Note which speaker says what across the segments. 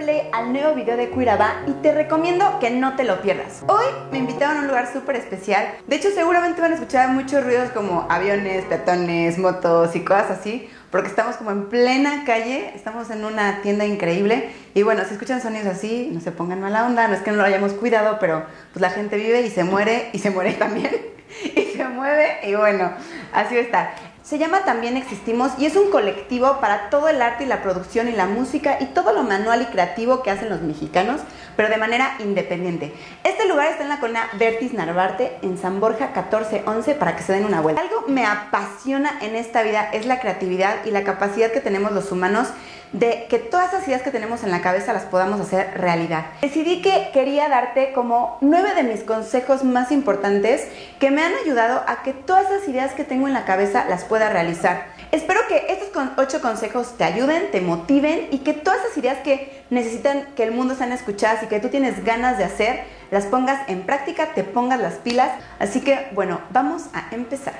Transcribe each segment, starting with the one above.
Speaker 1: play al nuevo video de Cuiraba y te recomiendo que no te lo pierdas. Hoy me invitaron a un lugar súper especial. De hecho, seguramente van a escuchar muchos ruidos como aviones, peatones, motos y cosas así, porque estamos como en plena calle, estamos en una tienda increíble y bueno, si escuchan sonidos así, no se pongan mala onda, no es que no lo hayamos cuidado, pero pues la gente vive y se muere y se muere también y se mueve y bueno, así estar. Se llama También Existimos y es un colectivo para todo el arte y la producción y la música y todo lo manual y creativo que hacen los mexicanos, pero de manera independiente. Este lugar está en la colonia Vertis Narvarte, en San Borja 1411, para que se den una vuelta. Algo me apasiona en esta vida es la creatividad y la capacidad que tenemos los humanos de que todas esas ideas que tenemos en la cabeza las podamos hacer realidad. Decidí que quería darte como nueve de mis consejos más importantes que me han ayudado a que todas esas ideas que tengo en la cabeza las pueda realizar. Espero que estos ocho consejos te ayuden, te motiven y que todas esas ideas que necesitan que el mundo sean escuchadas y que tú tienes ganas de hacer, las pongas en práctica, te pongas las pilas. Así que bueno, vamos a empezar.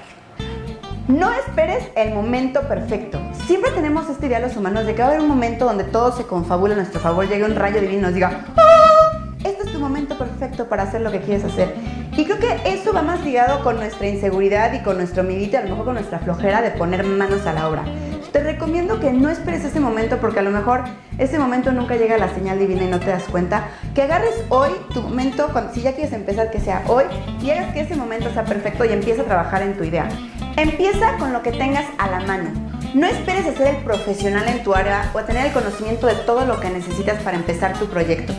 Speaker 1: No esperes el momento perfecto. Siempre tenemos esta idea los humanos de que va a haber un momento donde todo se confabula a nuestro favor, llegue un rayo divino y nos diga, ¡Ah! este es tu momento perfecto para hacer lo que quieres hacer. Y creo que eso va más ligado con nuestra inseguridad y con nuestro midito, a lo mejor con nuestra flojera de poner manos a la obra. Te recomiendo que no esperes ese momento porque a lo mejor ese momento nunca llega a la señal divina y no te das cuenta. Que agarres hoy tu momento, cuando, si ya quieres empezar, que sea hoy y hagas que ese momento sea perfecto y empieza a trabajar en tu idea. Empieza con lo que tengas a la mano. No esperes a ser el profesional en tu área o a tener el conocimiento de todo lo que necesitas para empezar tu proyecto.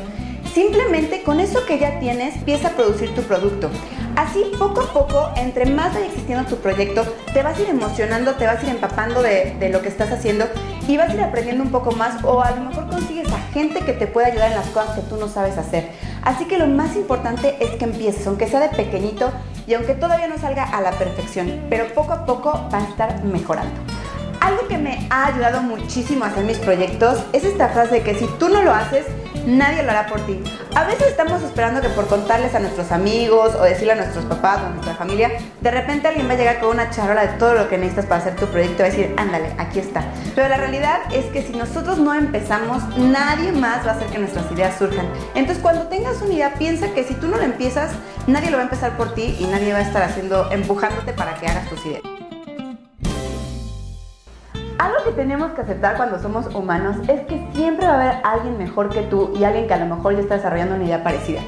Speaker 1: Simplemente con eso que ya tienes, empieza a producir tu producto. Así, poco a poco, entre más vaya existiendo tu proyecto, te vas a ir emocionando, te vas a ir empapando de, de, lo que estás haciendo y vas a ir aprendiendo un poco más o a lo mejor consigues a gente que te pueda ayudar en las cosas que tú no sabes hacer. Así que lo más importante es que empieces, aunque sea de pequeñito y aunque todavía no salga a la perfección, pero poco a poco va a estar mejorando. Algo que me ha ayudado muchísimo a hacer mis proyectos es esta frase de que si tú no lo haces, nadie lo hará por ti. A veces estamos esperando que por contarles a nuestros amigos o decirle a nuestros papás o a nuestra familia, de repente alguien va a llegar con una charola de todo lo que necesitas para hacer tu proyecto y va a decir, ándale, aquí está. Pero la realidad es que si nosotros no empezamos, nadie más va a hacer que nuestras ideas surjan. Entonces cuando tengas una idea, piensa que si tú no la empiezas, nadie lo va a empezar por ti y nadie va a estar haciendo, empujándote para que hagas tus ideas. Algo que tenemos que aceptar cuando somos humanos es que siempre va a haber alguien mejor que tú y alguien que a lo mejor ya está desarrollando una idea parecida.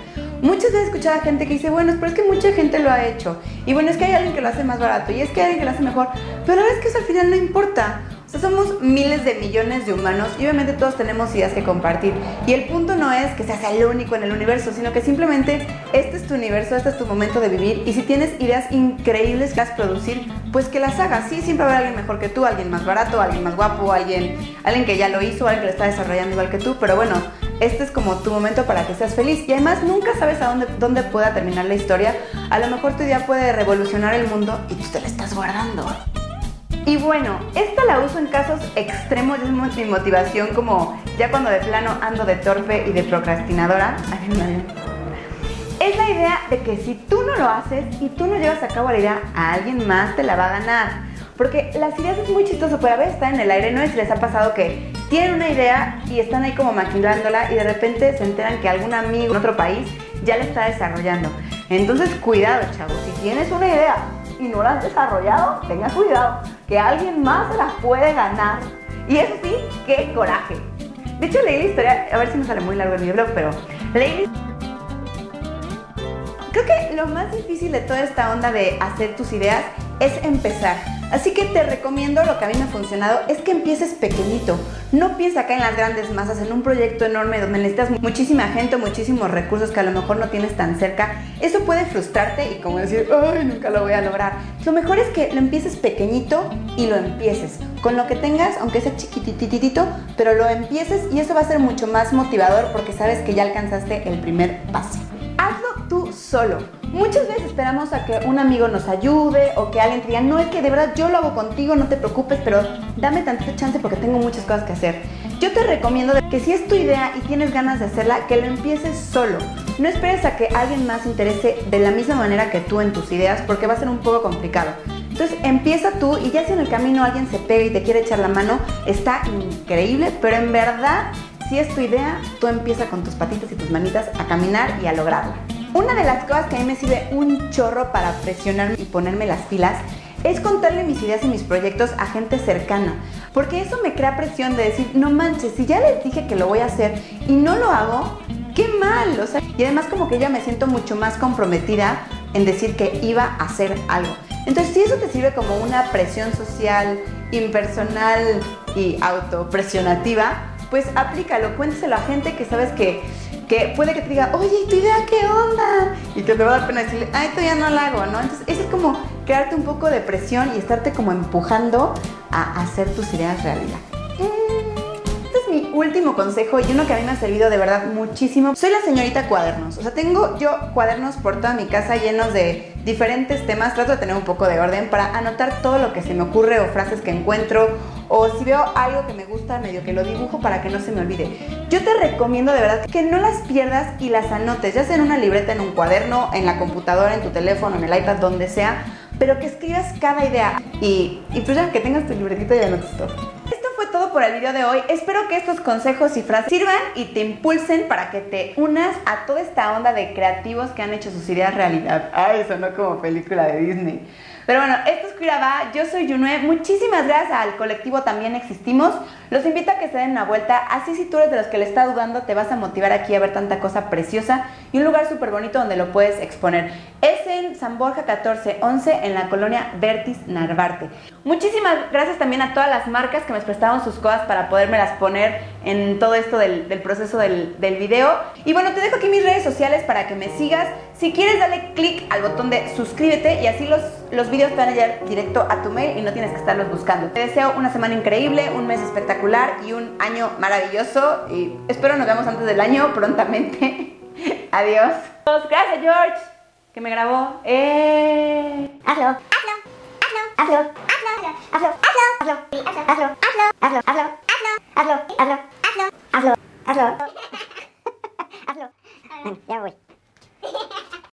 Speaker 1: Muchas veces he escuchado a gente que dice, bueno, pero es que mucha gente lo ha hecho. Y bueno, es que hay alguien que lo hace más barato y es que hay alguien que lo hace mejor. Pero la verdad es que eso al final no importa somos miles de millones de humanos y obviamente todos tenemos ideas que compartir. Y el punto no es que seas el único en el universo, sino que simplemente este es tu universo, este es tu momento de vivir. Y si tienes ideas increíbles que vas a producir, pues que las hagas. Sí, siempre va a haber alguien mejor que tú, alguien más barato, alguien más guapo, alguien, alguien que ya lo hizo, alguien que lo está desarrollando igual que tú. Pero bueno, este es como tu momento para que seas feliz. Y además nunca sabes a dónde, dónde pueda terminar la historia. A lo mejor tu idea puede revolucionar el mundo y tú te la estás guardando. Y bueno, esta la uso en casos extremos, es mi motivación como ya cuando de plano ando de torpe y de procrastinadora. Es la idea de que si tú no lo haces y tú no llevas a cabo la idea, a alguien más te la va a ganar. Porque las ideas es muy chistoso, pero a veces están en el aire, ¿no? Y si les ha pasado que tienen una idea y están ahí como maquinándola y de repente se enteran que algún amigo en otro país ya la está desarrollando. Entonces, cuidado, chavos, si tienes una idea y no la has desarrollado, tenga cuidado, que alguien más se las puede ganar. Y eso sí, qué coraje. De hecho, leí la historia, a ver si me sale muy largo el video, pero leí Creo que lo más difícil de toda esta onda de hacer tus ideas es empezar. Así que te recomiendo lo que a mí me ha funcionado es que empieces pequeñito. No pienses acá en las grandes masas, en un proyecto enorme donde necesitas muchísima gente, muchísimos recursos que a lo mejor no tienes tan cerca. Eso puede frustrarte y como decir, ay, nunca lo voy a lograr. Lo mejor es que lo empieces pequeñito y lo empieces. Con lo que tengas, aunque sea chiquitititito, pero lo empieces y eso va a ser mucho más motivador porque sabes que ya alcanzaste el primer paso. Solo. Muchas veces esperamos a que un amigo nos ayude o que alguien te diga, no es que de verdad yo lo hago contigo, no te preocupes, pero dame tantita chance porque tengo muchas cosas que hacer. Yo te recomiendo que si es tu idea y tienes ganas de hacerla, que lo empieces solo. No esperes a que alguien más interese de la misma manera que tú en tus ideas porque va a ser un poco complicado. Entonces empieza tú y ya si en el camino alguien se pega y te quiere echar la mano, está increíble, pero en verdad si es tu idea, tú empieza con tus patitas y tus manitas a caminar y a lograrla. Una de las cosas que a mí me sirve un chorro para presionarme y ponerme las pilas es contarle mis ideas y mis proyectos a gente cercana. Porque eso me crea presión de decir, no manches, si ya les dije que lo voy a hacer y no lo hago, qué mal. O sea, y además como que ya me siento mucho más comprometida en decir que iba a hacer algo. Entonces, si eso te sirve como una presión social, impersonal y autopresionativa, pues aplícalo, cuénteselo a gente que sabes que, que puede que te diga, oye, ¿y tu idea qué onda? Y que te va a dar pena decirle, ay, todavía no la hago, ¿no? Entonces, eso es como crearte un poco de presión y estarte como empujando a hacer tus ideas realidad mi último consejo y uno que a mí me ha servido de verdad muchísimo. Soy la señorita cuadernos. O sea, tengo yo cuadernos por toda mi casa llenos de diferentes temas. Trato de tener un poco de orden para anotar todo lo que se me ocurre o frases que encuentro. O si veo algo que me gusta, medio que lo dibujo para que no se me olvide. Yo te recomiendo de verdad que no las pierdas y las anotes, ya sea en una libreta, en un cuaderno, en la computadora, en tu teléfono, en el iPad, donde sea, pero que escribas cada idea y, y pues ya que tengas tu libretito y anotes todo todo por el video de hoy. Espero que estos consejos y frases sirvan y te impulsen para que te unas a toda esta onda de creativos que han hecho sus ideas realidad. Ay, sonó como película de Disney. Pero bueno, esto es Cuiraba, yo soy Yunue. Muchísimas gracias al colectivo También Existimos. Los invito a que se den una vuelta. Así si tú eres de los que le está dudando, te vas a motivar aquí a ver tanta cosa preciosa y un lugar súper bonito donde lo puedes exponer. Es en San Borja 1411 en la colonia Vertis Narvarte. Muchísimas gracias también a todas las marcas que me prestaron sus cosas para podérmelas poner en todo esto del, proceso del, video. Y bueno, te dejo aquí mis redes sociales para que me sigas. Si quieres, dale click al botón de suscríbete y así los, los videos te van a llegar directo a tu mail y no tienes que estarlos buscando. Te deseo una semana increíble, un mes espectacular y un año maravilloso. Y espero nos veamos antes del año prontamente. Adiós. Gracias, George, que me grabó. Eh...
Speaker 2: Hazlo, hazlo, hazlo, hazlo, hazlo, hazlo, hazlo, hazlo, hazlo, hazlo, hazlo, hazlo, hazlo, hazlo. Hazlo. Hazlo. Ya voy.